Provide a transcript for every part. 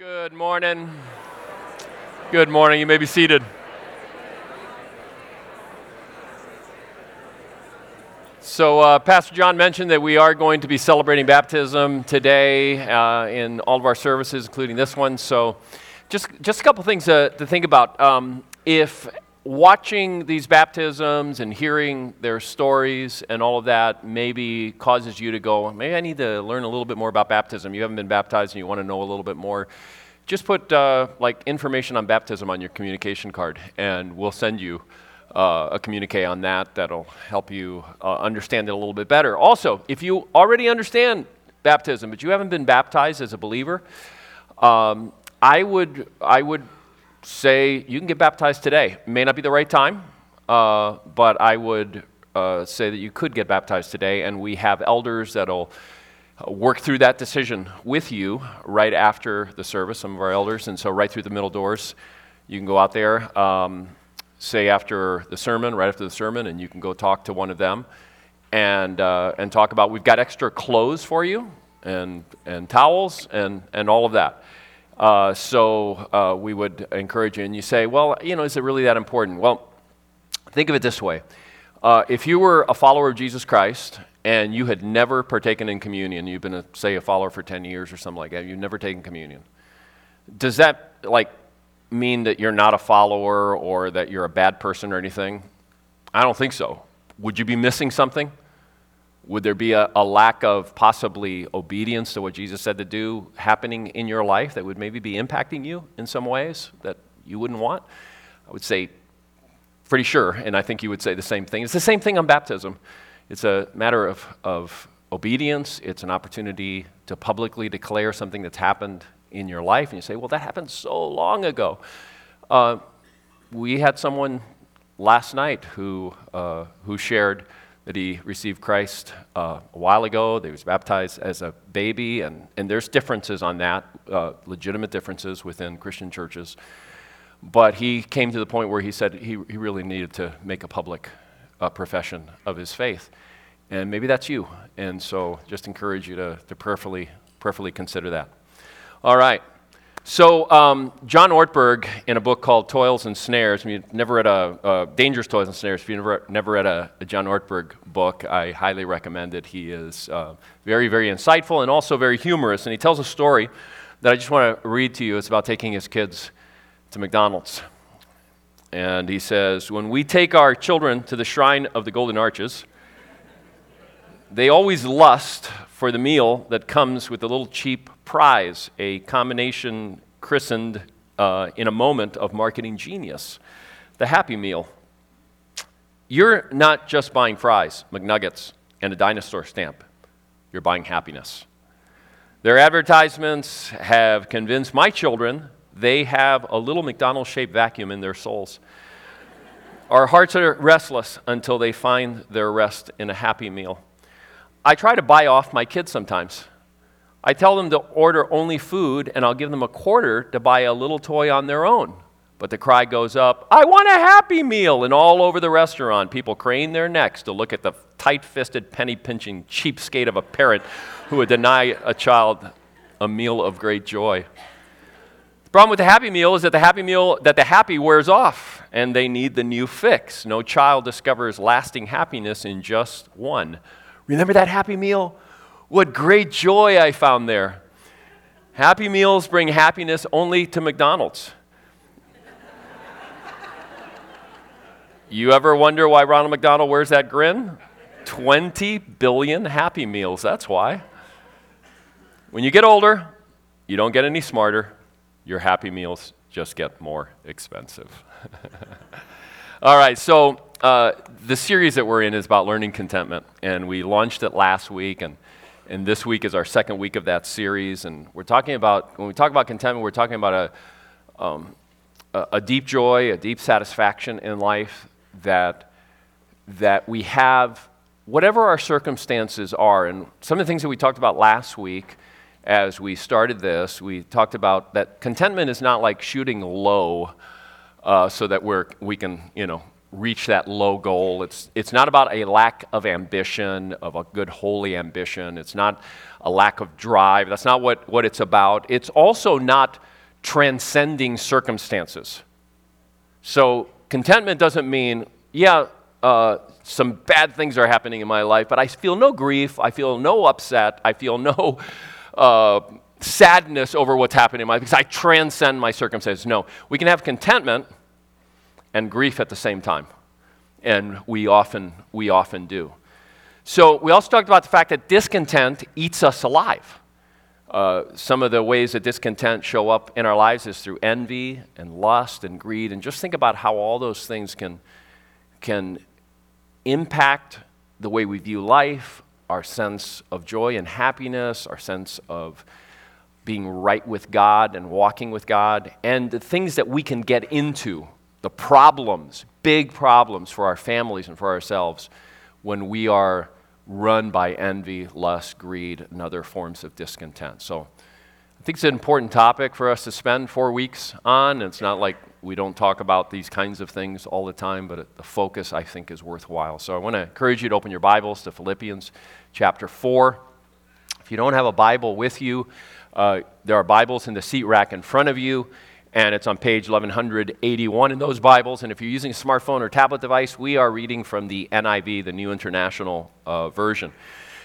Good morning. Good morning. You may be seated. So, uh, Pastor John mentioned that we are going to be celebrating baptism today uh, in all of our services, including this one. So, just, just a couple things to, to think about. Um, if watching these baptisms and hearing their stories and all of that maybe causes you to go, maybe I need to learn a little bit more about baptism. You haven't been baptized and you want to know a little bit more. Just put uh, like information on baptism on your communication card, and we'll send you uh, a communique on that that'll help you uh, understand it a little bit better. Also, if you already understand baptism, but you haven't been baptized as a believer, um, I would I would say you can get baptized today. May not be the right time, uh, but I would uh, say that you could get baptized today, and we have elders that'll work through that decision with you right after the service, some of our elders, and so right through the middle doors, you can go out there, um, say after the sermon, right after the sermon, and you can go talk to one of them and, uh, and talk about we've got extra clothes for you and, and towels and, and all of that. Uh, so uh, we would encourage you, and you say, well, you know, is it really that important? Well, think of it this way. Uh, if you were a follower of Jesus Christ and you had never partaken in communion, you've been, a, say, a follower for 10 years or something like that, you've never taken communion, does that, like, mean that you're not a follower or that you're a bad person or anything? I don't think so. Would you be missing something? Would there be a, a, lack of possibly obedience to what Jesus said to do happening in your life that would maybe be impacting you in some ways that you wouldn't want? I would say, pretty sure, and I think you would say the same thing. It's the same thing on baptism. It's a matter of, of obedience, it's an opportunity to publicly declare something that's happened in your life. And you say, well, that happened so long ago. Uh, we had someone last night who, uh, who shared that he received Christ uh, a while ago. That he was baptized as a baby, and, and there's differences on that, uh, legitimate differences within Christian churches. But he came to the point where he said he, he really needed to make a public uh, profession of his faith. And maybe that's you. And so just encourage you to, to prayerfully, prayerfully consider that. All right. So, um, John Ortberg, in a book called Toils and Snares, I mean, you've never read a, Dangerous Toils and Snares, if you've never, never read a, a, John Ortberg book, I highly recommend it. He is uh, very, very insightful and also very humorous. And he tells a story that I just want to read to you. It's about taking his kids to McDonald's. And he says, When we take our children to the shrine of the Golden Arches, they always lust for the meal that comes with the little cheap prize, a combination christened uh, in a moment of marketing genius the Happy Meal. You're not just buying fries, McNuggets, and a dinosaur stamp, you're buying happiness. Their advertisements have convinced my children they have a little McDonald's shaped vacuum in their souls. Our hearts are restless until they find their rest in a happy meal. I try to buy off my kids sometimes. I tell them to order only food, and I'll give them a quarter to buy a little toy on their own. But the cry goes up, I want a happy meal! And all over the restaurant, people crane their necks to look at the tight fisted, penny pinching cheapskate of a parent who would deny a child a meal of great joy. The problem with the happy meal is that the happy meal that the happy wears off and they need the new fix. No child discovers lasting happiness in just one. Remember that happy meal? What great joy I found there. Happy meals bring happiness only to McDonald's. you ever wonder why Ronald McDonald wears that grin? 20 billion happy meals, that's why. When you get older, you don't get any smarter. Your happy meals just get more expensive. All right, so uh, the series that we're in is about learning contentment, and we launched it last week, and, and this week is our second week of that series. And we're talking about, when we talk about contentment, we're talking about a, um, a, deep joy, a deep satisfaction in life that, that we have, whatever our circumstances are. And some of the things that we talked about last week as we started this, we talked about that contentment is not like shooting low uh, so that we're, we can, you know, reach that low goal. It's, it's not about a lack of ambition, of a good, holy ambition. It's not a lack of drive. That's not what, what it's about. It's also not transcending circumstances. So, contentment doesn't mean, yeah, uh, some bad things are happening in my life, but I feel no grief. I feel no upset. I feel no uh, sadness over what's happening in my life because I transcend my circumstances. No, we can have contentment and grief at the same time. And we often, we often do. So we also talked about the fact that discontent eats us alive. Uh, some of the ways that discontent show up in our lives is through envy and lust and greed. And just think about how all those things can, can impact the way we view life, our sense of joy and happiness, our sense of being right with God and walking with God, and the things that we can get into the problems, big problems for our families and for ourselves when we are run by envy, lust, greed, and other forms of discontent. So I think it's an important topic for us to spend four weeks on. It's not like we don't talk about these kinds of things all the time, but the focus I think is worthwhile. So I want to encourage you to open your Bibles to Philippians chapter 4. If you don't have a Bible with you, uh, there are Bibles in the seat rack in front of you and it's on page 1181 in those Bibles. And if you're using a smartphone or tablet device, we are reading from the NIV, the New International uh, Version.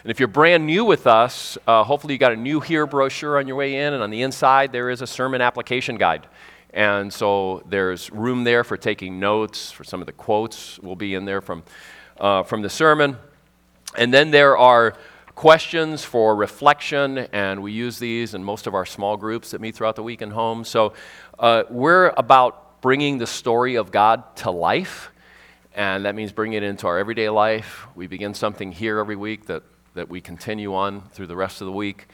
And if you're brand new with us, uh, hopefully you got a new here brochure on your way in, and on the inside there is a sermon application guide. And so there's room there for taking notes, for some of the quotes will be in there from, uh, from the sermon. And then there are questions for reflection, and we use these in most of our small groups that meet throughout the week in home. So uh, we're about bringing the story of God to life, and that means bringing it into our everyday life. We begin something here every week that, that we continue on through the rest of the week.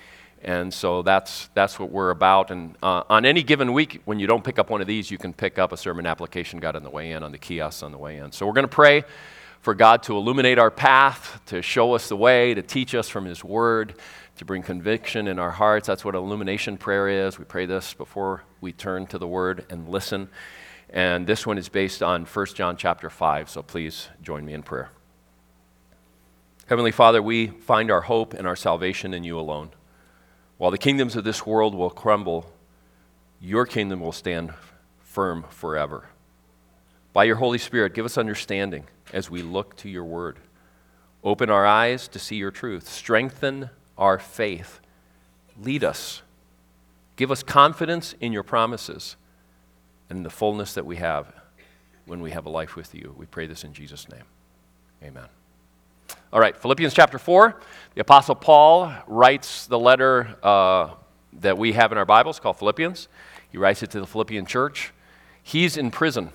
And so that's, that's what we're about. And uh, on any given week, when you don't pick up one of these, you can pick up a sermon application guide on the way in, on the kiosks on the way in. So we're going to pray for God to illuminate our path, to show us the way, to teach us from His Word, to bring conviction in our hearts. That's what illumination prayer is. We pray this before we turn to the Word and listen. And this one is based on 1 John chapter 5, so please join me in prayer. Heavenly Father, we find our hope and our salvation in you alone. While the kingdoms of this world will crumble, your kingdom will stand firm forever. By your Holy Spirit, give us understanding as we look to your word. Open our eyes to see your truth. Strengthen our faith. Lead us. Give us confidence in your promises and the fullness that we have when we have a life with you. We pray this in Jesus' name. Amen. All right, Philippians chapter 4. The Apostle Paul writes the letter uh, that we have in our Bibles called Philippians. He writes it to the Philippian church. He's in prison.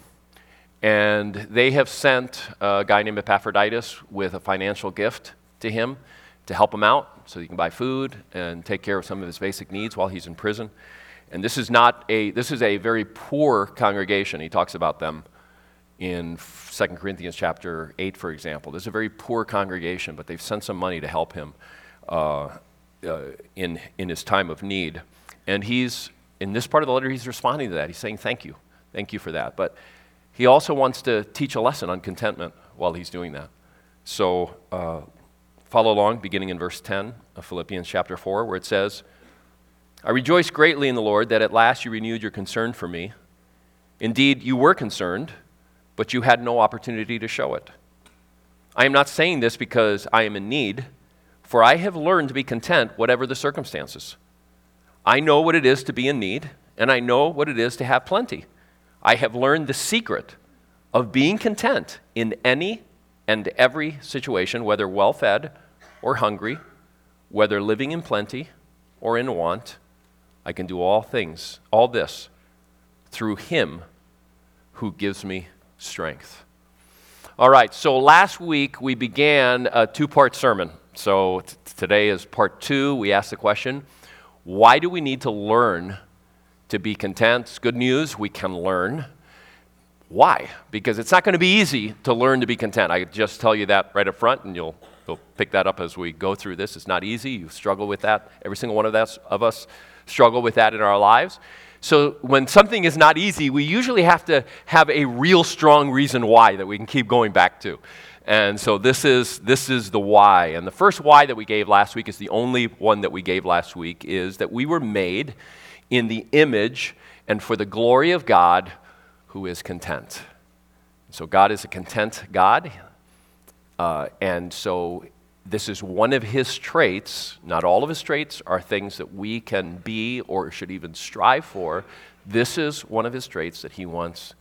And they have sent a guy named Epaphroditus with a financial gift to him to help him out so he can buy food and take care of some of his basic needs while he's in prison. And this is not a this is a very poor congregation. He talks about them in 2 Corinthians chapter 8, for example. This is a very poor congregation, but they've sent some money to help him uh, uh, in, in his time of need. And he's, in this part of the letter, he's responding to that. He's saying, Thank you. Thank you for that. But he also wants to teach a lesson on contentment while he's doing that. So uh, follow along, beginning in verse 10 of Philippians chapter 4, where it says, I rejoice greatly in the Lord that at last you renewed your concern for me. Indeed, you were concerned, but you had no opportunity to show it. I am not saying this because I am in need, for I have learned to be content, whatever the circumstances. I know what it is to be in need, and I know what it is to have plenty. I have learned the secret of being content in any and every situation, whether well fed or hungry, whether living in plenty or in want. I can do all things, all this, through Him who gives me strength. All right, so last week we began a two part sermon. So t- today is part two. We asked the question why do we need to learn to be content. It's good news, we can learn. Why? Because it's not going to be easy to learn to be content. I just tell you that right up front, and you'll, you'll pick that up as we go through this. It's not easy. You struggle with that. Every single one of, us, of us struggle with that in our lives. So when something is not easy, we usually have to have a real strong reason why that we can keep going back to. And so this is, this is the why. And the first why that we gave last week is the only one that we gave last week is that we were made in the image and for the glory of God who is content. So God is a content God. Uh, and so this is one of his traits. Not all of his traits are things that we can be or should even strive for. This is one of his traits that he wants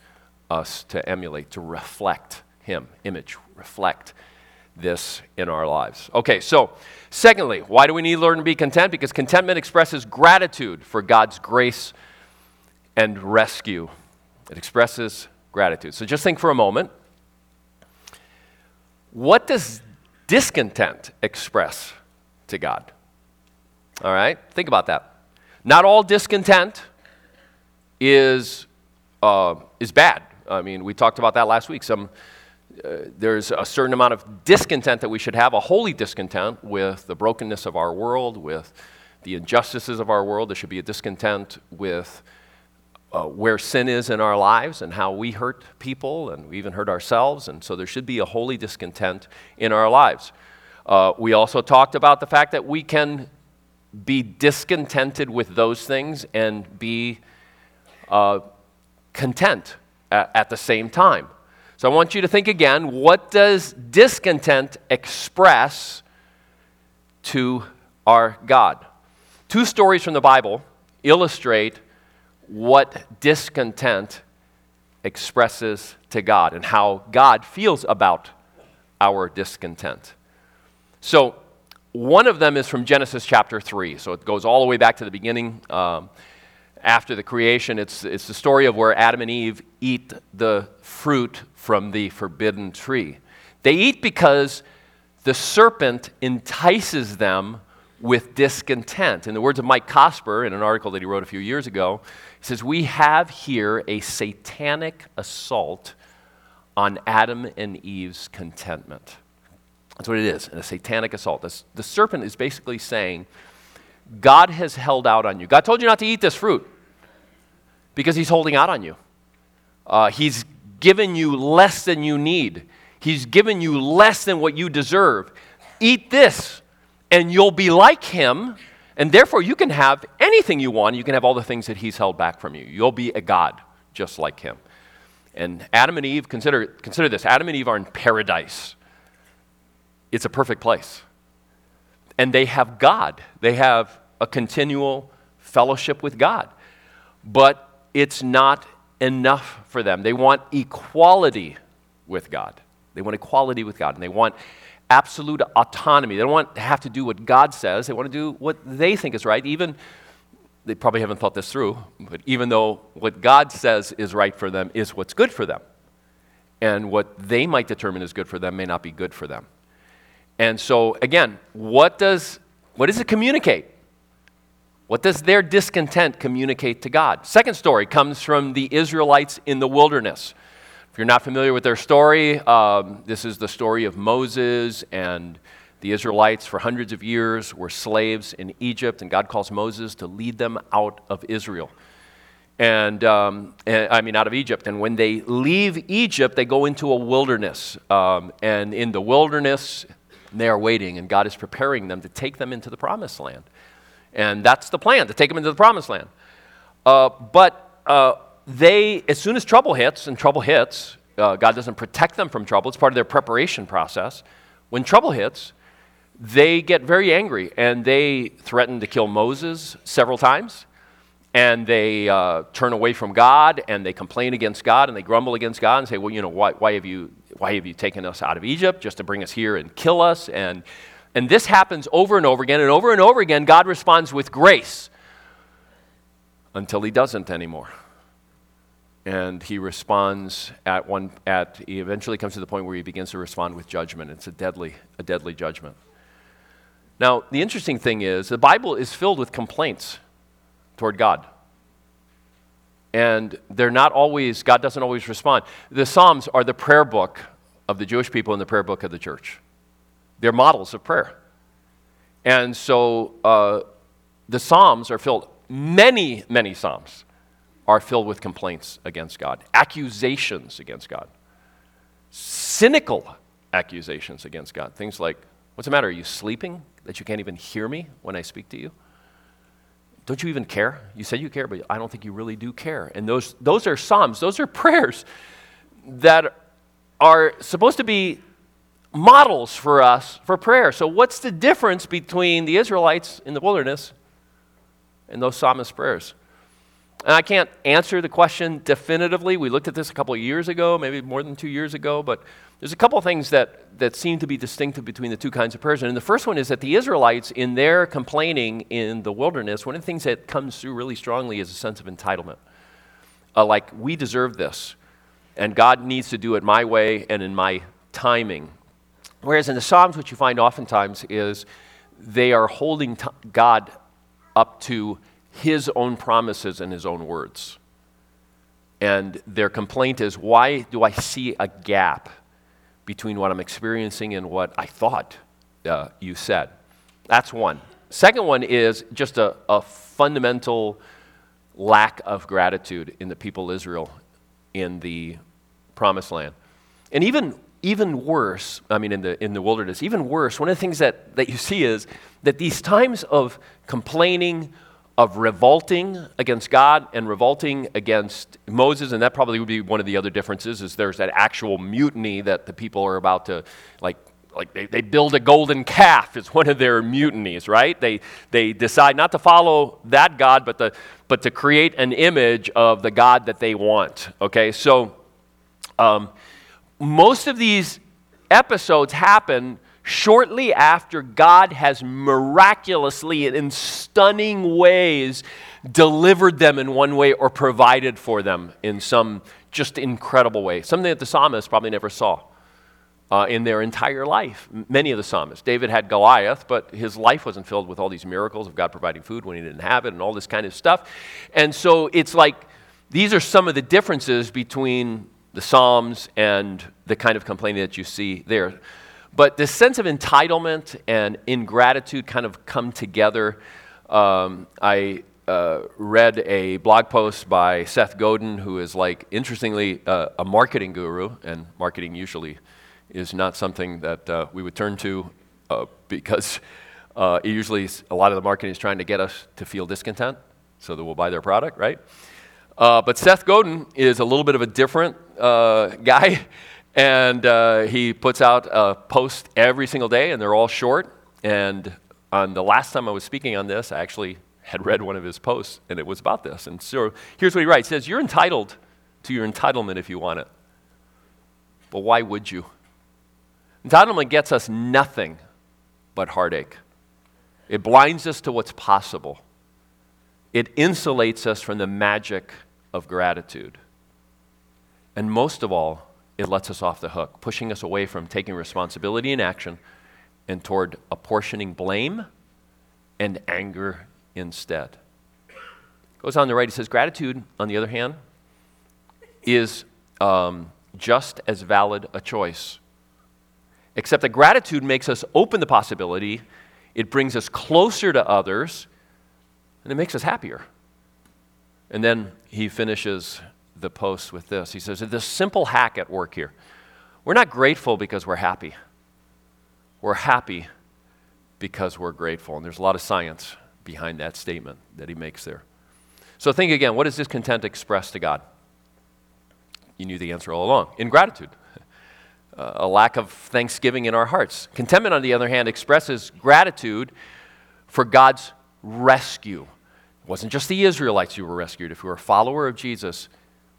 us to emulate, to reflect him, image, reflect this in our lives. Okay, so secondly, why do we need to learn to be content? Because contentment expresses gratitude for God's grace and rescue. It expresses gratitude. So just think for a moment. What does discontent express to God? All right, think about that. Not all discontent is, uh, is bad. I mean, we talked about that last week. Some, uh, there's a certain amount of discontent that we should have, a holy discontent with the brokenness of our world, with the injustices of our world. There should be a discontent with uh, where sin is in our lives and how we hurt people and we even hurt ourselves. And so there should be a holy discontent in our lives. Uh, we also talked about the fact that we can be discontented with those things and be uh, content at, at the same time. So I want you to think again what does discontent express to our God? Two stories from the Bible illustrate what discontent expresses to God and how God feels about our discontent. So, one of them is from Genesis chapter 3. So, it goes all the way back to the beginning. Um, after the creation, it's, it's the story of where Adam and Eve eat the fruit from the forbidden tree. They eat because the serpent entices them with discontent. In the words of Mike Cosper, in an article that he wrote a few years ago, he says, We have here a satanic assault on Adam and Eve's contentment. That's what it is, a satanic assault. the serpent is basically saying, God has held out on you. God told you not to eat this fruit because he's holding out on you. Uh, he's given you less than you need, he's given you less than what you deserve. Eat this and you'll be like him, and therefore you can have anything you want. You can have all the things that he's held back from you. You'll be a God just like him. And Adam and Eve, consider, consider this Adam and Eve are in paradise. It's a perfect place. And they have God, they have a continual fellowship with God. But it's not enough for them. They want equality with God. They want equality with God, and they want absolute autonomy. They don't want to have to do what God says, they want to do what they think is right, even they probably haven't thought this through, but even though what God says is right for them is what's good for them. And what they might determine is good for them may not be good for them. And so, again, what does, what does it communicate? What does their discontent communicate to God? Second story comes from the Israelites in the wilderness. If you're not familiar with their story, um, this is the story of Moses and the Israelites for hundreds of years were slaves in Egypt, and God calls Moses to lead them out of Israel. And, um, and, I mean, out of Egypt. And when they leave Egypt, they go into a wilderness. Um, and in the wilderness, they are waiting, and God is preparing them to take them into the promised land. And that's the plan, to take them into the promised land. Uh, but uh, they, as soon as trouble hits, and trouble hits, uh, God doesn't protect them from trouble, it's part of their preparation process. When trouble hits, they get very angry and they threaten to kill Moses several times. And they uh, turn away from God and they complain against God and they grumble against God and say, Well, you know, why, why, have, you, why have you taken us out of Egypt just to bring us here and kill us? And, and this happens over and over again. And over and over again, God responds with grace until he doesn't anymore. And he responds at one at he eventually comes to the point where he begins to respond with judgment. It's a deadly a deadly judgment. Now the interesting thing is the bible is filled with complaints toward god. And they're not always god doesn't always respond. The psalms are the prayer book of the jewish people and the prayer book of the church they're models of prayer and so uh, the psalms are filled many many psalms are filled with complaints against God, accusations against God, cynical accusations against God. Things like, What's the matter? Are you sleeping that you can't even hear me when I speak to you? Don't you even care? You say you care, but I don't think you really do care. And those, those are Psalms, those are prayers that are supposed to be models for us for prayer. So, what's the difference between the Israelites in the wilderness and those psalmist prayers? And I can't answer the question definitively. We looked at this a couple of years ago, maybe more than two years ago, but there's a couple of things that, that seem to be distinctive between the two kinds of prayers. And the first one is that the Israelites, in their complaining in the wilderness, one of the things that comes through really strongly is a sense of entitlement. Uh, like, we deserve this, and God needs to do it my way and in my timing. Whereas in the Psalms, what you find oftentimes is they are holding t- God up to his own promises and his own words. And their complaint is, why do I see a gap between what I'm experiencing and what I thought uh, you said? That's one. Second one is just a, a fundamental lack of gratitude in the people of Israel in the promised land. And even, even worse, I mean, in the, in the wilderness, even worse, one of the things that, that you see is that these times of complaining of revolting against God and revolting against Moses, and that probably would be one of the other differences, is there's that actual mutiny that the people are about to, like, like they, they build a golden calf is one of their mutinies, right? They, they decide not to follow that God, but, the, but to create an image of the God that they want, okay? So um, most of these episodes happen shortly after God has miraculously and in stunning ways delivered them in one way or provided for them in some just incredible way. Something that the psalmist probably never saw. Uh, in their entire life. Many of the psalmists. David had Goliath, but his life wasn't filled with all these miracles of God providing food when he didn't have it and all this kind of stuff. And so it's like these are some of the differences between the Psalms and the kind of complaining that you see there. But this sense of entitlement and ingratitude kind of come together. Um, I uh, read a blog post by Seth Godin, who is like, interestingly, uh, a marketing guru, and marketing usually is not something that uh, we would turn to uh, because uh, usually a lot of the marketing is trying to get us to feel discontent so that we'll buy their product, right? Uh, but Seth Godin is a little bit of a different guy. And uh, he puts out a post every single day, and they're all short. And on the last time I was speaking on this, I actually had read one of his posts, and it was about this. And so here's what he writes: he says, You're entitled to your entitlement if you want it. But why would you? Entitlement gets us nothing but heartache. It blinds us to what's possible. It insulates us from the magic of gratitude. And most of all, it lets us off the hook, pushing us away from taking responsibility and action and toward apportioning blame and anger instead. Goes on to write, he says, Gratitude, on the other hand, is um, just as valid a choice. Except that gratitude makes us open the possibility, it brings us closer to others, and it makes us happier. And then he finishes the post with this. He says, This simple hack at work here. We're not grateful because we're happy. We're happy because we're grateful. And there's a lot of science behind that statement that he makes there. So think again what does discontent express to God? You knew the answer all along ingratitude, uh, a lack of thanksgiving in our hearts. Contentment, on the other hand, expresses gratitude for God's rescue. It wasn't just the Israelites who were rescued. If you were a follower of Jesus,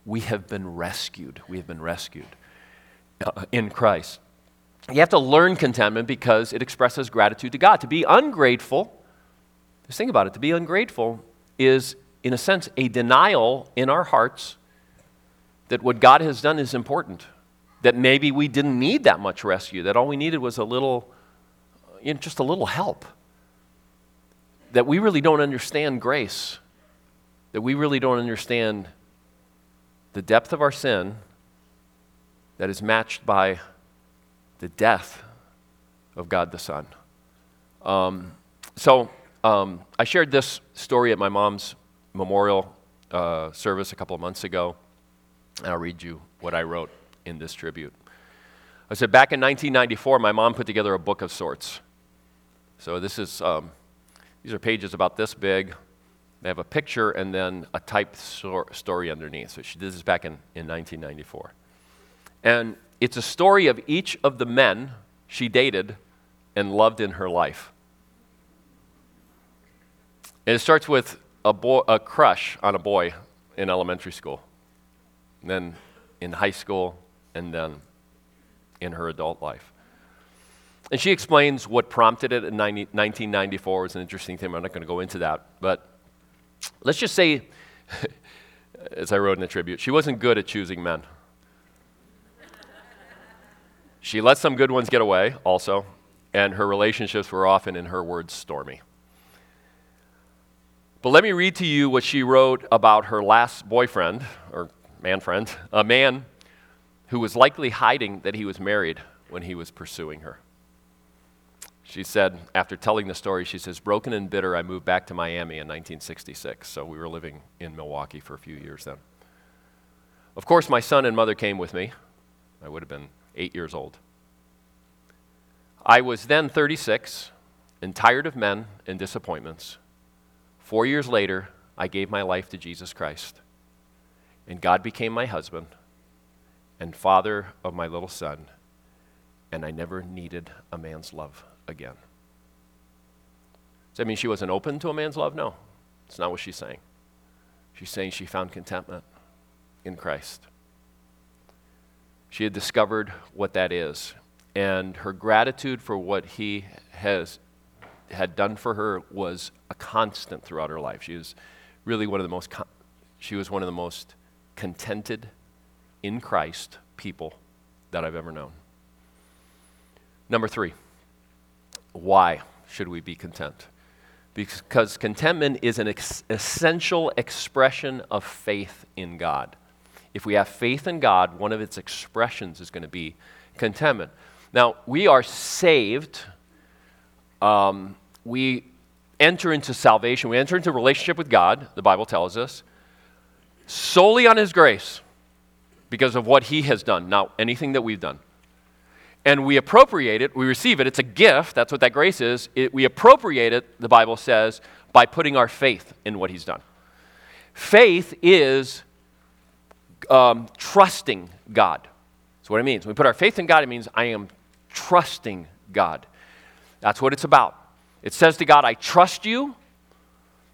we have been rescued. We have been rescued uh, in Christ. You have to learn contentment because it expresses gratitude to God. To be ungrateful, just think about it, to be ungrateful is, in a sense, a denial in our hearts that what God has done is important. That maybe we didn't need that much rescue, that all we needed was a little, you know, just a little help. That we really don't understand grace, that we really don't understand the depth of our sin that is matched by the death of God the Son. Um, so um, I shared this story at my mom's memorial uh, service a couple of months ago. And I'll read you what I wrote in this tribute. I said, back in 1994, my mom put together a book of sorts. So this is, um, these are pages about this big. They have a picture and then a typed story underneath. So she did this back in, in 1994. And it's a story of each of the men she dated and loved in her life. And it starts with a, boy, a crush on a boy in elementary school, then in high school, and then in her adult life. And she explains what prompted it in 90, 1994. It's an interesting thing. I'm not going to go into that. But let's just say, as I wrote in the tribute, she wasn't good at choosing men. She let some good ones get away also, and her relationships were often, in her words, stormy. But let me read to you what she wrote about her last boyfriend, or man friend, a man who was likely hiding that he was married when he was pursuing her. She said, after telling the story, she says, Broken and bitter, I moved back to Miami in 1966. So we were living in Milwaukee for a few years then. Of course, my son and mother came with me. I would have been eight years old. I was then 36 and tired of men and disappointments. Four years later, I gave my life to Jesus Christ. And God became my husband and father of my little son. And I never needed a man's love again. Does that mean she wasn't open to a man's love? No. It's not what she's saying. She's saying she found contentment in Christ. She had discovered what that is. And her gratitude for what he has had done for her was a constant throughout her life. She was really one of the most she was one of the most contented in Christ people that I've ever known. Number 3. Why should we be content? Because contentment is an ex- essential expression of faith in God if we have faith in God, one of its expressions is going to be contentment. Now, we are saved. Um, we enter into salvation. We enter into relationship with God, the Bible tells us, solely on His grace because of what He has done, not anything that we've done. And we appropriate it, we receive it, it's a gift, that's what that grace is. It, we appropriate it, the Bible says, by putting our faith in what He's done. Faith is um, trusting God. That's what it means. When we put our faith in God, it means I am trusting God. That's what it's about. It says to God, I trust you.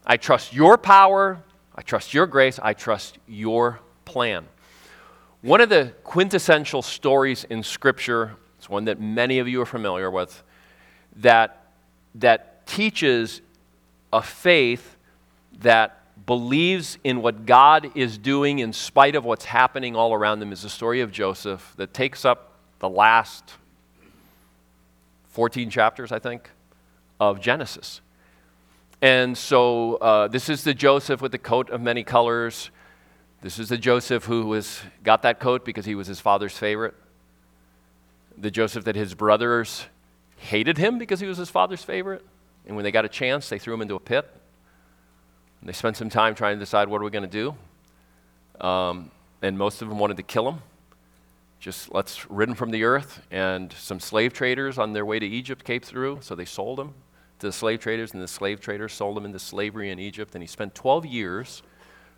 I trust your power. I trust your grace. I trust your plan. One of the quintessential stories in Scripture, it's one that many of you are familiar with, that, that teaches a faith that believes in what God is doing in spite of what's happening all around them is the story of Joseph that takes up the last 14 chapters, I think, of Genesis. And so uh, this is the Joseph with the coat of many colors. This is the Joseph who was, got that coat because he was his father's favorite. The Joseph that his brothers hated him because he was his father's favorite. And when they got a chance, they threw him into a pit and they spent some time trying to decide what are we going to do. Um, and most of them wanted to kill him. Just let's rid him from the earth. And some slave traders on their way to Egypt came through, so they sold him to the slave traders, and the slave traders sold him into slavery in Egypt. And he spent 12 years,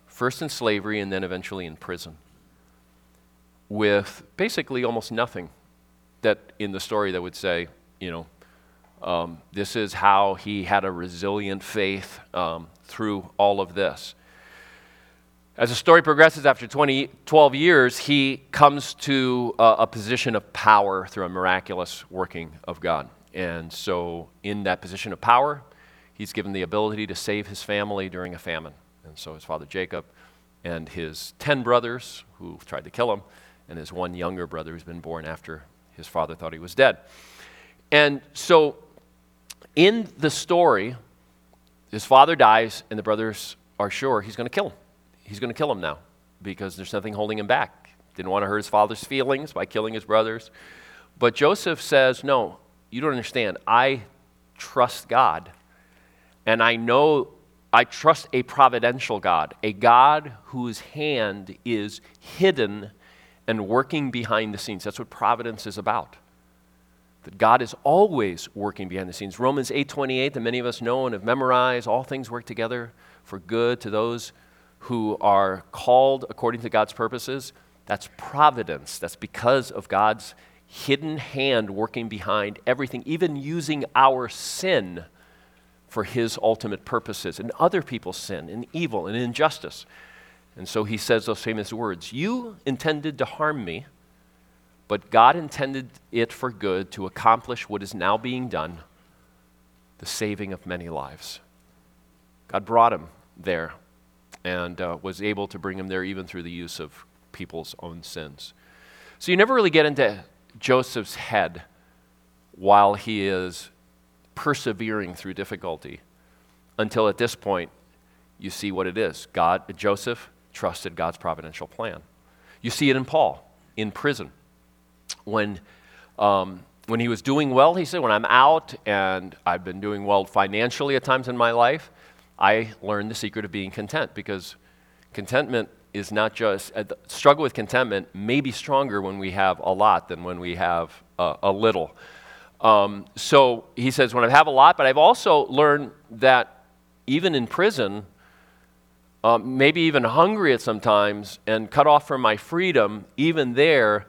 first in slavery and then eventually in prison, with basically almost nothing that in the story that would say, you know, um, this is how he had a resilient faith um, through all of this. As the story progresses, after 20, 12 years, he comes to a, a position of power through a miraculous working of God. And so, in that position of power, he's given the ability to save his family during a famine. And so, his father Jacob and his 10 brothers who tried to kill him, and his one younger brother who's been born after his father thought he was dead. And so, in the story, his father dies, and the brothers are sure he's going to kill him. He's going to kill him now because there's nothing holding him back. Didn't want to hurt his father's feelings by killing his brothers. But Joseph says, No, you don't understand. I trust God. And I know I trust a providential God, a God whose hand is hidden and working behind the scenes. That's what providence is about. That God is always working behind the scenes. Romans 8:28 that many of us know and have memorized, all things work together for good to those who are called according to God's purposes. That's providence. That's because of God's hidden hand working behind everything, even using our sin for his ultimate purposes and other people's sin and evil and injustice. And so he says those famous words You intended to harm me, but God intended it for good to accomplish what is now being done the saving of many lives. God brought him there and uh, was able to bring him there even through the use of people's own sins. So you never really get into Joseph's head while he is persevering through difficulty until at this point you see what it is. God, Joseph trusted God's providential plan. You see it in Paul in prison. When, um, when he was doing well, he said, When I'm out and I've been doing well financially at times in my life, I learned the secret of being content because contentment is not just, uh, struggle with contentment may be stronger when we have a lot than when we have uh, a little. Um, so he says, when I have a lot, but I've also learned that even in prison, um, maybe even hungry at sometimes and cut off from my freedom, even there,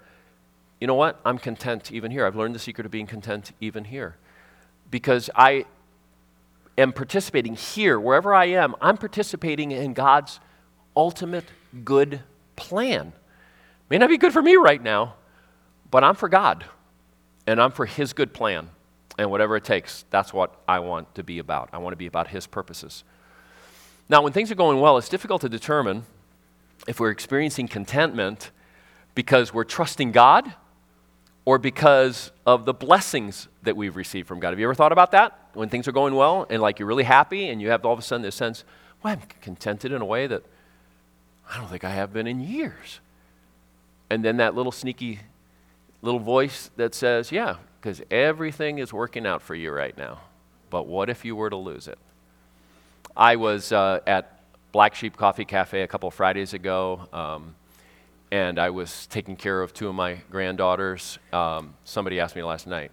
you know what? I'm content even here. I've learned the secret of being content even here. Because I am participating here, wherever I am, I'm participating in God's ultimate good plan. May not be good for me right now, but I'm for God and I'm for His good plan. And whatever it takes, that's what I want to be about. I want to be about His purposes. Now, when things are going well, it's difficult to determine if we're experiencing contentment because we're trusting God or because of the blessings that we've received from God. Have you ever thought about that? When things are going well and like you're really happy and you have all of a sudden this sense, well, I'm contented in a way that I don't think I have been in years. And then that little sneaky little voice that says, yeah, because everything is working out for you right now. But what if you were to lose it? I was uh, at Black Sheep Coffee Cafe a couple Fridays ago, um, and I was taking care of two of my granddaughters. Um, somebody asked me last night,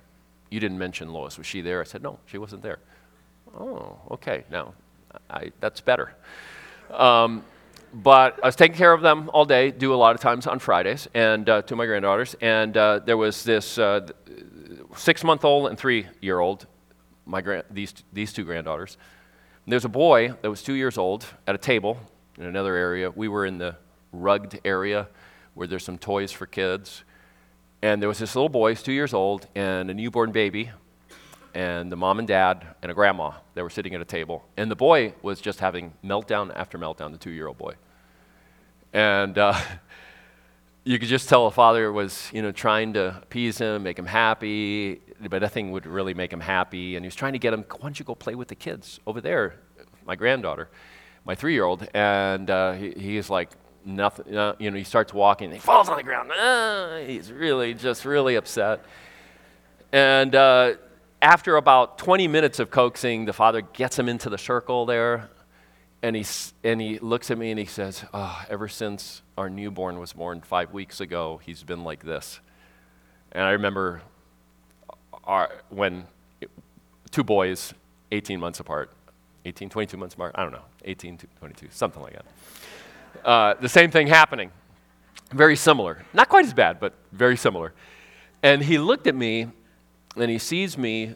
You didn't mention Lois. Was she there? I said, No, she wasn't there. Oh, okay. Now, I, that's better. Um, but I was taking care of them all day, do a lot of times on Fridays, and uh, to my granddaughters. And uh, there was this uh, six month old and three year old, my these, these two granddaughters. There's a boy that was two years old at a table in another area. We were in the rugged area where there's some toys for kids. And there was this little boy, he's two years old, and a newborn baby, and the mom and dad and a grandma. that were sitting at a table. And the boy was just having meltdown after meltdown, the two year old boy. And uh, you could just tell the father was, you know, trying to appease him, make him happy, but nothing would really make him happy. And he was trying to get him, why don't you go play with the kids over there, my granddaughter, my three year old. And uh, he, he's like, nothing, you know, he starts walking, and he falls on the ground. Ah, he's really, just really upset. And uh, after about 20 minutes of coaxing, the father gets him into the circle there and he, and he looks at me and he says, oh, Ever since our newborn was born five weeks ago, he's been like this. And I remember our, when two boys, 18 months apart, 18, 22 months apart, I don't know, 18 22, something like that. Uh, the same thing happening. Very similar. Not quite as bad, but very similar. And he looked at me and he sees me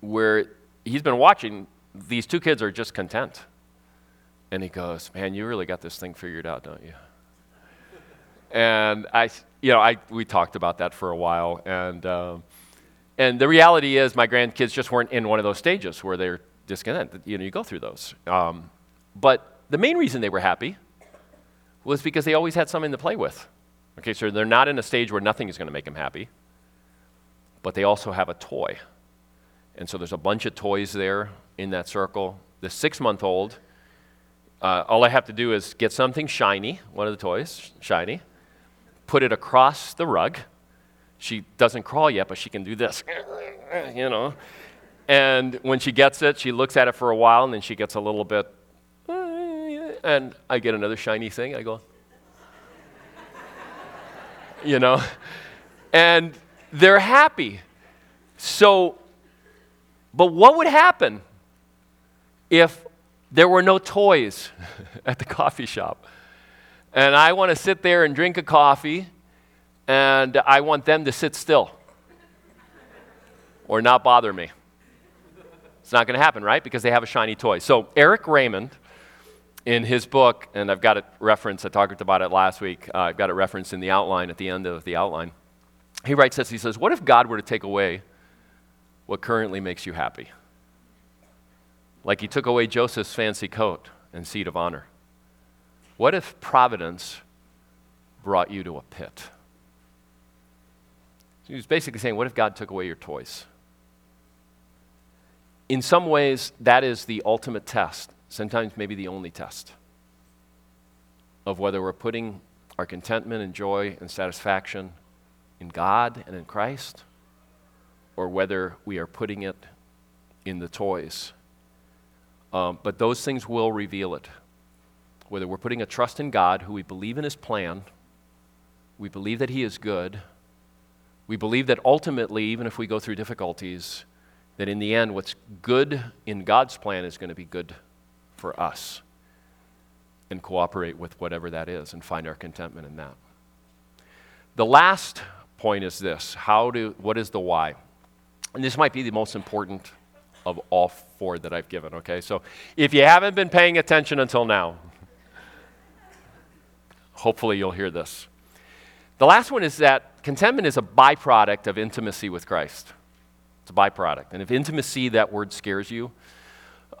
where he's been watching, these two kids are just content and he goes, Man, you really got this thing figured out, don't you? and I, you know, I, we talked about that for a while. And, um, and the reality is, my grandkids just weren't in one of those stages where they're discontent. You know, you go through those. Um, but the main reason they were happy was because they always had something to play with. Okay, so they're not in a stage where nothing is going to make them happy, but they also have a toy. And so there's a bunch of toys there in that circle. The six month old uh, all I have to do is get something shiny, one of the toys, shiny, put it across the rug. She doesn't crawl yet, but she can do this, you know. And when she gets it, she looks at it for a while, and then she gets a little bit and I get another shiny thing. I go, you know, and they're happy. So, but what would happen if there were no toys at the coffee shop? And I want to sit there and drink a coffee, and I want them to sit still or not bother me. It's not going to happen, right? Because they have a shiny toy. So, Erik Raymond, in his book, and I've got it referenced, I talked about it last week, uh, I've got it referenced in the outline at the end of the outline. He writes this He says, What if God were to take away what currently makes you happy? Like he took away Joseph's fancy coat and seat of honor. What if providence brought you to a pit? He was basically saying, What if God took away your toys? in some ways, that is the ultimate test, sometimes maybe the only test of whether we're putting our contentment and joy and satisfaction in God and in Christ, or whether we are putting it in the toys. Um, but those things will reveal it. Whether we're putting a trust in God, who we believe in His plan, we believe that He is good, we believe that ultimately, even if we go through difficulties, that in the end, what's good in God's plan is going to be good for us. And cooperate with whatever that is and find our contentment in that. The last point is this how do, what is the why? And this might be the most important of all four that I've given, okay? So if you haven't been paying attention until now, hopefully you'll hear this. The last one is that contentment is a byproduct of intimacy with Christ. It's a byproduct. And if intimacy, that word scares you,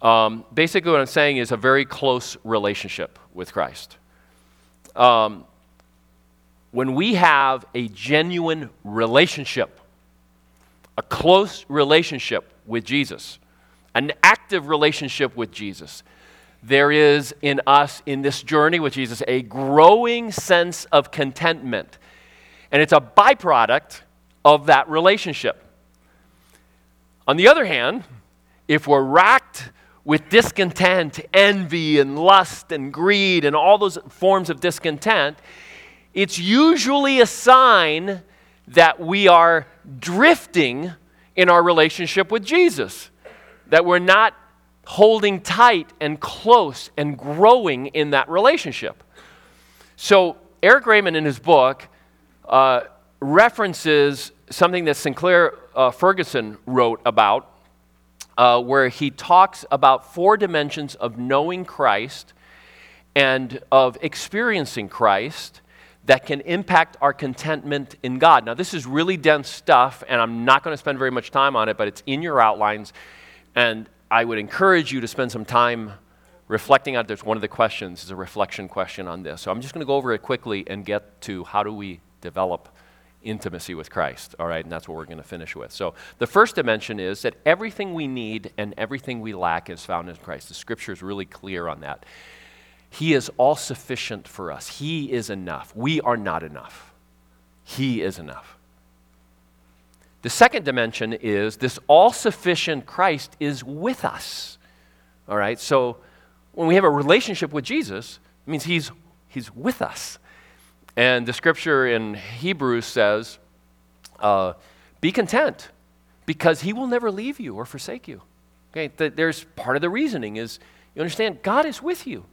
um, basically what I'm saying is a very close relationship with Christ. Um, when we have a genuine relationship, a close relationship with Jesus, an active relationship with Jesus, there is in us, in this journey with Jesus, a growing sense of contentment. And it's a byproduct of that relationship. On the other hand, if we're racked with discontent, envy, and lust, and greed, and all those forms of discontent, it's usually a sign that we are drifting in our relationship with Jesus, that we're not holding tight and close and growing in that relationship. So, Erik Raymond in his book uh, references something that Sinclair uh, Ferguson wrote about, uh, where he talks about four dimensions of knowing Christ and of experiencing Christ that can impact our contentment in God. Now, this is really dense stuff, and I'm not going to spend very much time on it, but it's in your outlines, and I would encourage you to spend some time reflecting on it. There's one of the questions is a reflection question on this. So I'm just going to go over it quickly and get to how do we develop intimacy with Christ, all right? And that's what we're going to finish with. So, the first dimension is that everything we need and everything we lack is found in Christ. The scripture is really clear on that. He is all sufficient for us, He is enough. We are not enough. He is enough. The second dimension is this all sufficient Christ is with us. All right? So, when we have a relationship with Jesus, it means He's, he's with us. And the scripture in Hebrews says, uh, Be content, because he will never leave you or forsake you. Okay, Th- there's part of the reasoning is you understand God is with you.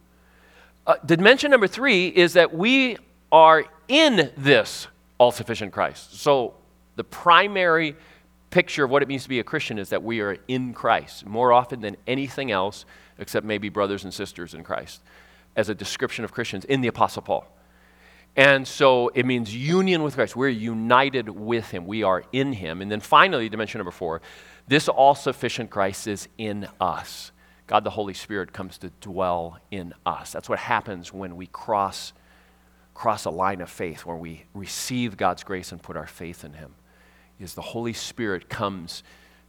Uh, dimension number three is that we are in this all sufficient Christ. So the primary picture of what it means to be a Christian is that we are in Christ more often than anything else, except maybe brothers and sisters in Christ, as a description of Christians in the Apostle Paul. And so it means union with Christ. We're united with Him. We are in Him. And then finally, dimension number four this all sufficient Christ is in us. God the Holy Spirit comes to dwell in us. That's what happens when we cross, cross a line of faith, where we receive God's grace and put our faith in Him. Is the Holy Spirit comes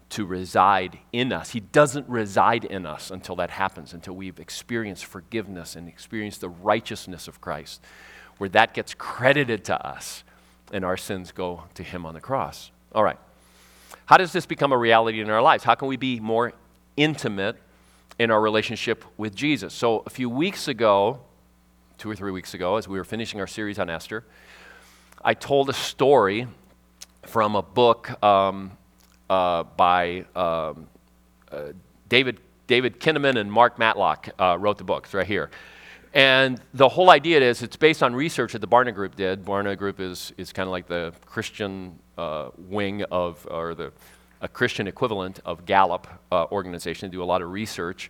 to reside in us. He doesn't reside in us until that happens, until we've experienced forgiveness and experienced the righteousness of Christ where that gets credited to us and our sins go to Him on the cross. All right. How does this become a reality in our lives? How can we be more intimate in our relationship with Jesus. So, a few weeks ago, two or three weeks ago, as we were finishing our series on Esther, I told a story from a book um, uh, by um, uh, David, David Kinnaman and Mark Matlock uh, wrote the book. It's right here. And the whole idea is it's based on research that the Barna Group did. Barna Group is, is kind of like the Christian uh, wing of, or the a Christian equivalent of Gallup uh, organization. They do a lot of research.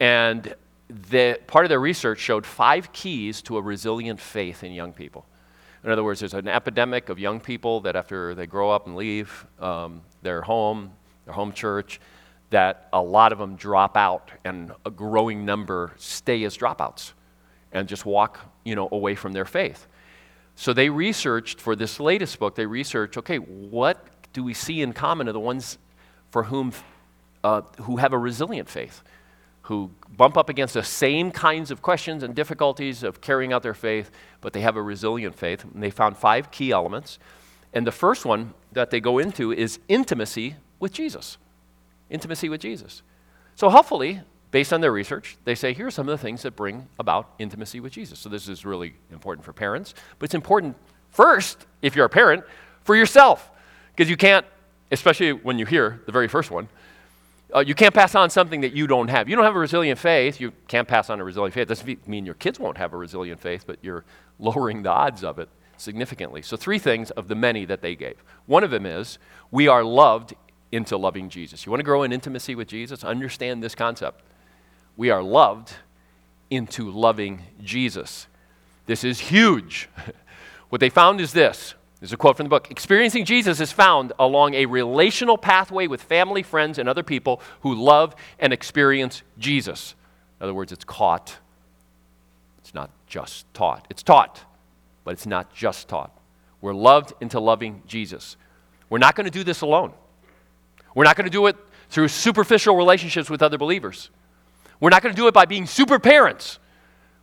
And the, part of their research showed five keys to a resilient faith in young people. In other words, there's an epidemic of young people that after they grow up and leave um, their home, their home church, that a lot of them drop out and a growing number stay as dropouts and just walk, you know, away from their faith. So they researched for this latest book, they researched, okay, what do we see in common are the ones for whom uh, who have a resilient faith, who bump up against the same kinds of questions and difficulties of carrying out their faith, but they have a resilient faith. And they found five key elements. And the first one that they go into is intimacy with Jesus. Intimacy with Jesus. So, hopefully, based on their research, they say here are some of the things that bring about intimacy with Jesus. So, this is really important for parents, but it's important first, if you're a parent, for yourself. Because you can't, especially when you hear the very first one, uh, you can't pass on something that you don't have. You don't have a resilient faith. You can't pass on a resilient faith. It doesn't mean your kids won't have a resilient faith, but you're lowering the odds of it significantly. So, three things of the many that they gave. One of them is we are loved into loving Jesus. You want to grow in intimacy with Jesus? Understand this concept. We are loved into loving Jesus. This is huge. what they found is this there's a quote from the book Experiencing Jesus is found along a relational pathway with family, friends, and other people who love and experience Jesus. In other words, it's caught. It's not just taught. It's taught, but it's not just taught. We're loved into loving Jesus. We're not going to do this alone. We're not going to do it through superficial relationships with other believers. We're not going to do it by being super parents.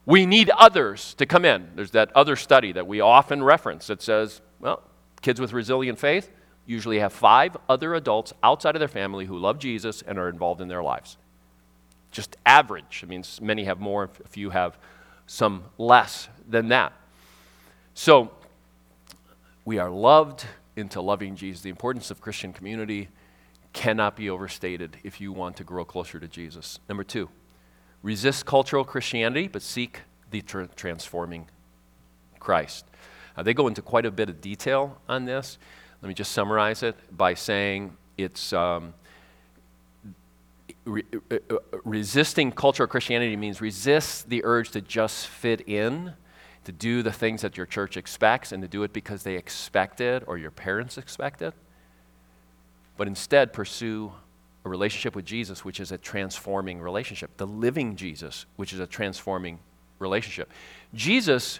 We need others to come in. There's that other study that we often reference that says well, kids with resilient faith usually have five other adults outside of their family who love Jesus and are involved in their lives. Just average. I mean, many have more, a few have some less than that. So, we are loved into loving Jesus. The importance of Christian community cannot be overstated if you want to grow closer to Jesus. Number two, resist cultural Christianity, but seek the tra- transforming Christ. Uh, they go into quite a bit of detail on this. Let me just summarize it by saying it's um, re- uh, uh, resisting cultural Christianity means resist the urge to just fit in, to do the things that your church expects, and to do it because they expect it or your parents expect it. But instead, pursue a relationship with Jesus, which is a transforming relationship, the living Jesus, which is a transforming relationship. Jesus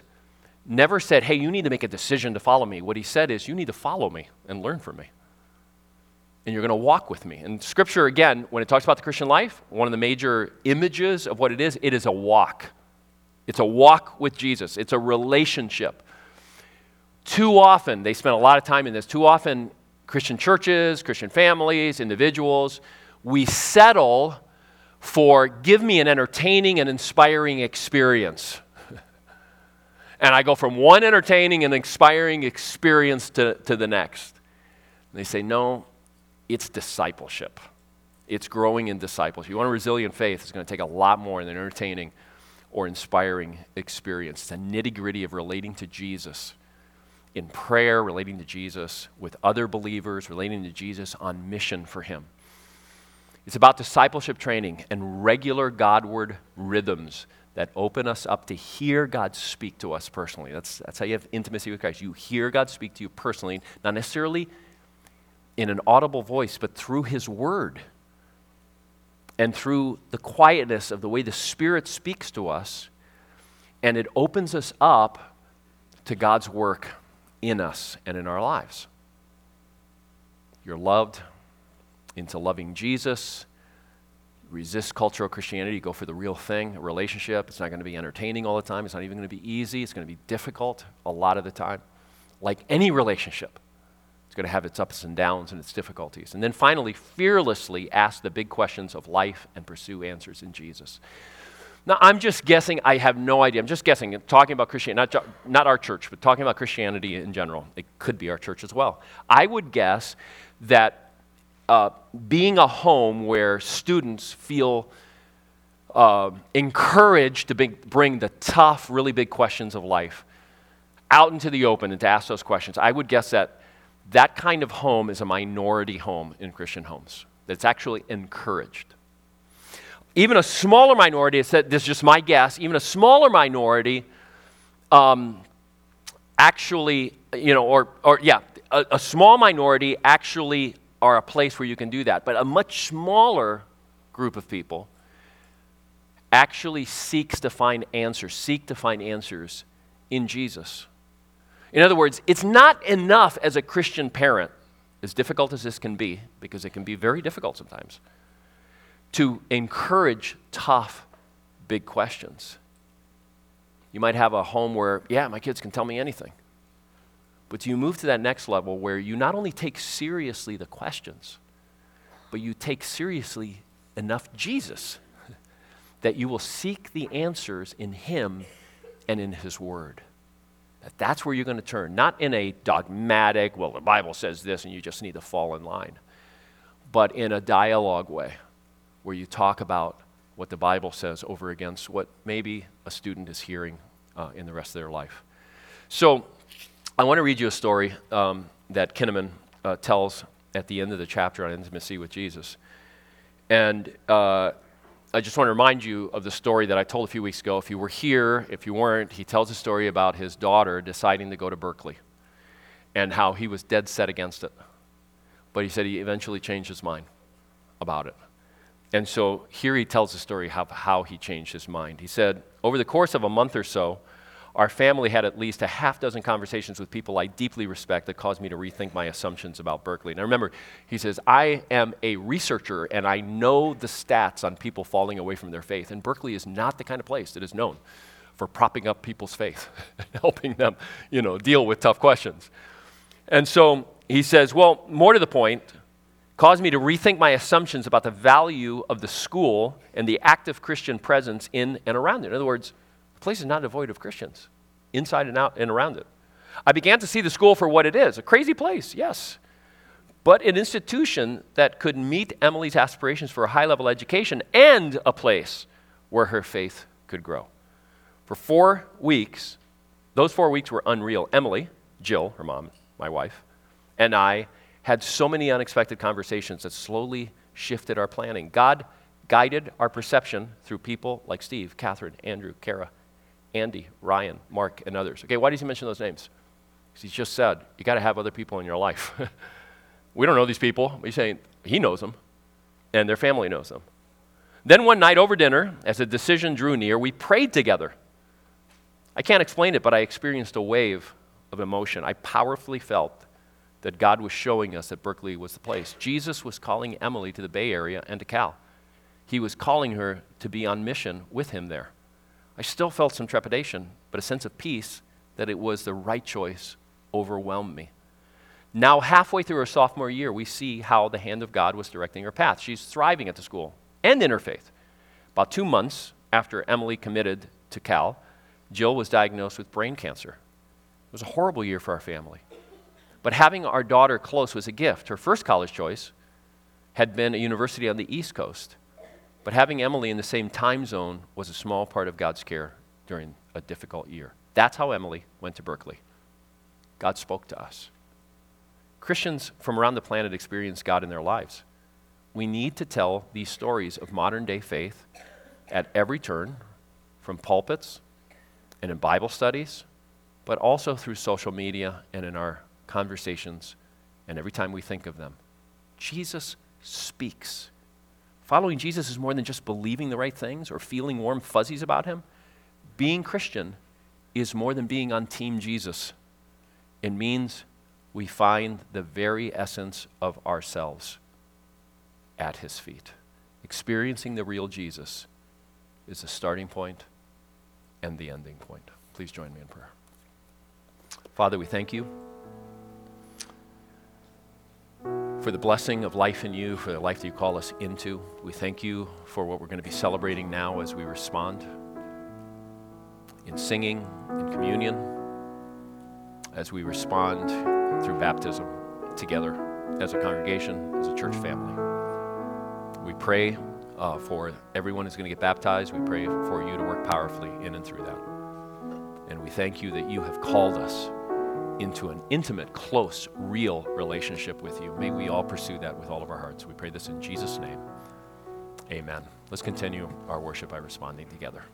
never said, hey, you need to make a decision to follow me. What he said is, you need to follow me and learn from me. And you're going to walk with me. And scripture, again, when it talks about the Christian life, one of the major images of what it is, it is a walk. It's a walk with Jesus, it's a relationship. Too often, they spend a lot of time in this, too often, Christian churches, Christian families, individuals, we settle for give me an entertaining and inspiring experience and I go from one entertaining and inspiring experience to, to the next. And they say, no, it's discipleship. It's growing in discipleship. You want a resilient faith, it's going to take a lot more than entertaining or inspiring experience. It's a nitty gritty of relating to Jesus in prayer, relating to Jesus with other believers, relating to Jesus on mission for Him. It's about discipleship training and regular Godward rhythms that open us up to hear God speak to us personally. That's, that's how you have intimacy with Christ. You hear God speak to you personally, not necessarily in an audible voice, but through His Word and through the quietness of the way the Spirit speaks to us. And it opens us up to God's work in us and in our lives. You're loved into loving Jesus resist cultural Christianity, go for the real thing, a relationship. It's not going to be entertaining all the time. It's not even going to be easy. It's going to be difficult a lot of the time. Like any relationship, it's going to have its ups and downs and its difficulties. And then finally, fearlessly ask the big questions of life and pursue answers in Jesus. Now, I'm just guessing. I have no idea. I'm just guessing. Talking about Christianity, not, not our church, but talking about Christianity in general. It could be our church as well. I would guess that uh, being a home where students feel uh, encouraged to big, bring the tough, really big questions of life out into the open and to ask those questions, I would guess that that kind of home is a minority home in Christian homes. That's actually encouraged even a smaller minority, this is just my guess, even a smaller minority um, actually, you know, or, or yeah, a, a small minority actually are a place where you can do that. But a much smaller group of people actually seeks to find answers, seek to find answers in Jesus. In other words, it's not enough as a Christian parent, as difficult as this can be, because it can be very difficult sometimes to encourage tough, big questions. You might have a home where, yeah, my kids can tell me anything. But you move to that next level where you not only take seriously the questions, but you take seriously enough Jesus that you will seek the answers in Him and in His Word. That that's where you're going to turn, not in a dogmatic, well, the Bible says this and you just need to fall in line, but in a dialogue way where you talk about what the Bible says over against what maybe a student is hearing uh, in the rest of their life. So, I want to read you a story um, that Kinnaman uh, tells at the end of the chapter on intimacy with Jesus. And uh, I just want to remind you of the story that I told a few weeks ago. If you were here, if you weren't, he tells a story about his daughter deciding to go to Berkeley and how he was dead set against it. But he said he eventually changed his mind about it. And so here he tells the story of how he changed his mind. He said, Over the course of a month or so, our family had at least a half dozen conversations with people I deeply respect that caused me to rethink my assumptions about Berkeley. Now remember, he says, I am a researcher and I know the stats on people falling away from their faith. And Berkeley is not the kind of place that is known for propping up people's faith and helping them, you know, deal with tough questions. And so he says, well, more to the point, caused me to rethink my assumptions about the value of the school and the active Christian presence in and around it. In other words, place is not devoid of Christians, inside and out and around it. I began to see the school for what it is a crazy place, yes, but an institution that could meet Emily's aspirations for a high level education and a place where her faith could grow. For four weeks, those four weeks were unreal. Emily, Jill, her mom, my wife, and I had so many unexpected conversations that slowly shifted our planning. God guided our perception through people like Steve, Catherine, Andrew, Kara, Andy, Ryan, Mark, and others. Okay, why does he mention those names? Because he's just said, you got to have other people in your life. we don't know these people. He's saying he knows them, and their family knows them. Then one night over dinner, as a decision drew near, we prayed together. I can't explain it, but I experienced a wave of emotion. I powerfully felt that God was showing us that Berkeley was the place. Jesus was calling Emily to the Bay Area and to Cal. He was calling her to be on mission with him there. I still felt some trepidation, but a sense of peace that it was the right choice overwhelmed me. Now, halfway through her sophomore year, we see how the hand of God was directing her path. She's thriving at the school and in her faith. About two months after Emily committed to Cal, Jill was diagnosed with brain cancer. It was a horrible year for our family. But having our daughter close was a gift. Her first college choice had been a university on the East Coast. But having Emily in the same time zone was a small part of God's care during a difficult year. That's how Emily went to Berkeley. God spoke to us. Christians from around the planet experience God in their lives. We need to tell these stories of modern day faith at every turn, from pulpits and in Bible studies, but also through social media and in our conversations, and every time we think of them. Jesus speaks. Following Jesus is more than just believing the right things or feeling warm fuzzies about him. Being Christian is more than being on Team Jesus. It means we find the very essence of ourselves at his feet. Experiencing the real Jesus is the starting point and the ending point. Please join me in prayer. Father, we thank you for the blessing of life in you, for the life that you call us into. We thank you for what we're going to be celebrating now as we respond in singing, in communion, as we respond through baptism together as a congregation, as a church family. We pray uh, for everyone who's going to get baptized. We pray for you to work powerfully in and through that. And we thank you that you have called us into an intimate, close, real relationship with you. May we all pursue that with all of our hearts. We pray this in Jesus' name. Amen. Let's continue our worship by responding together.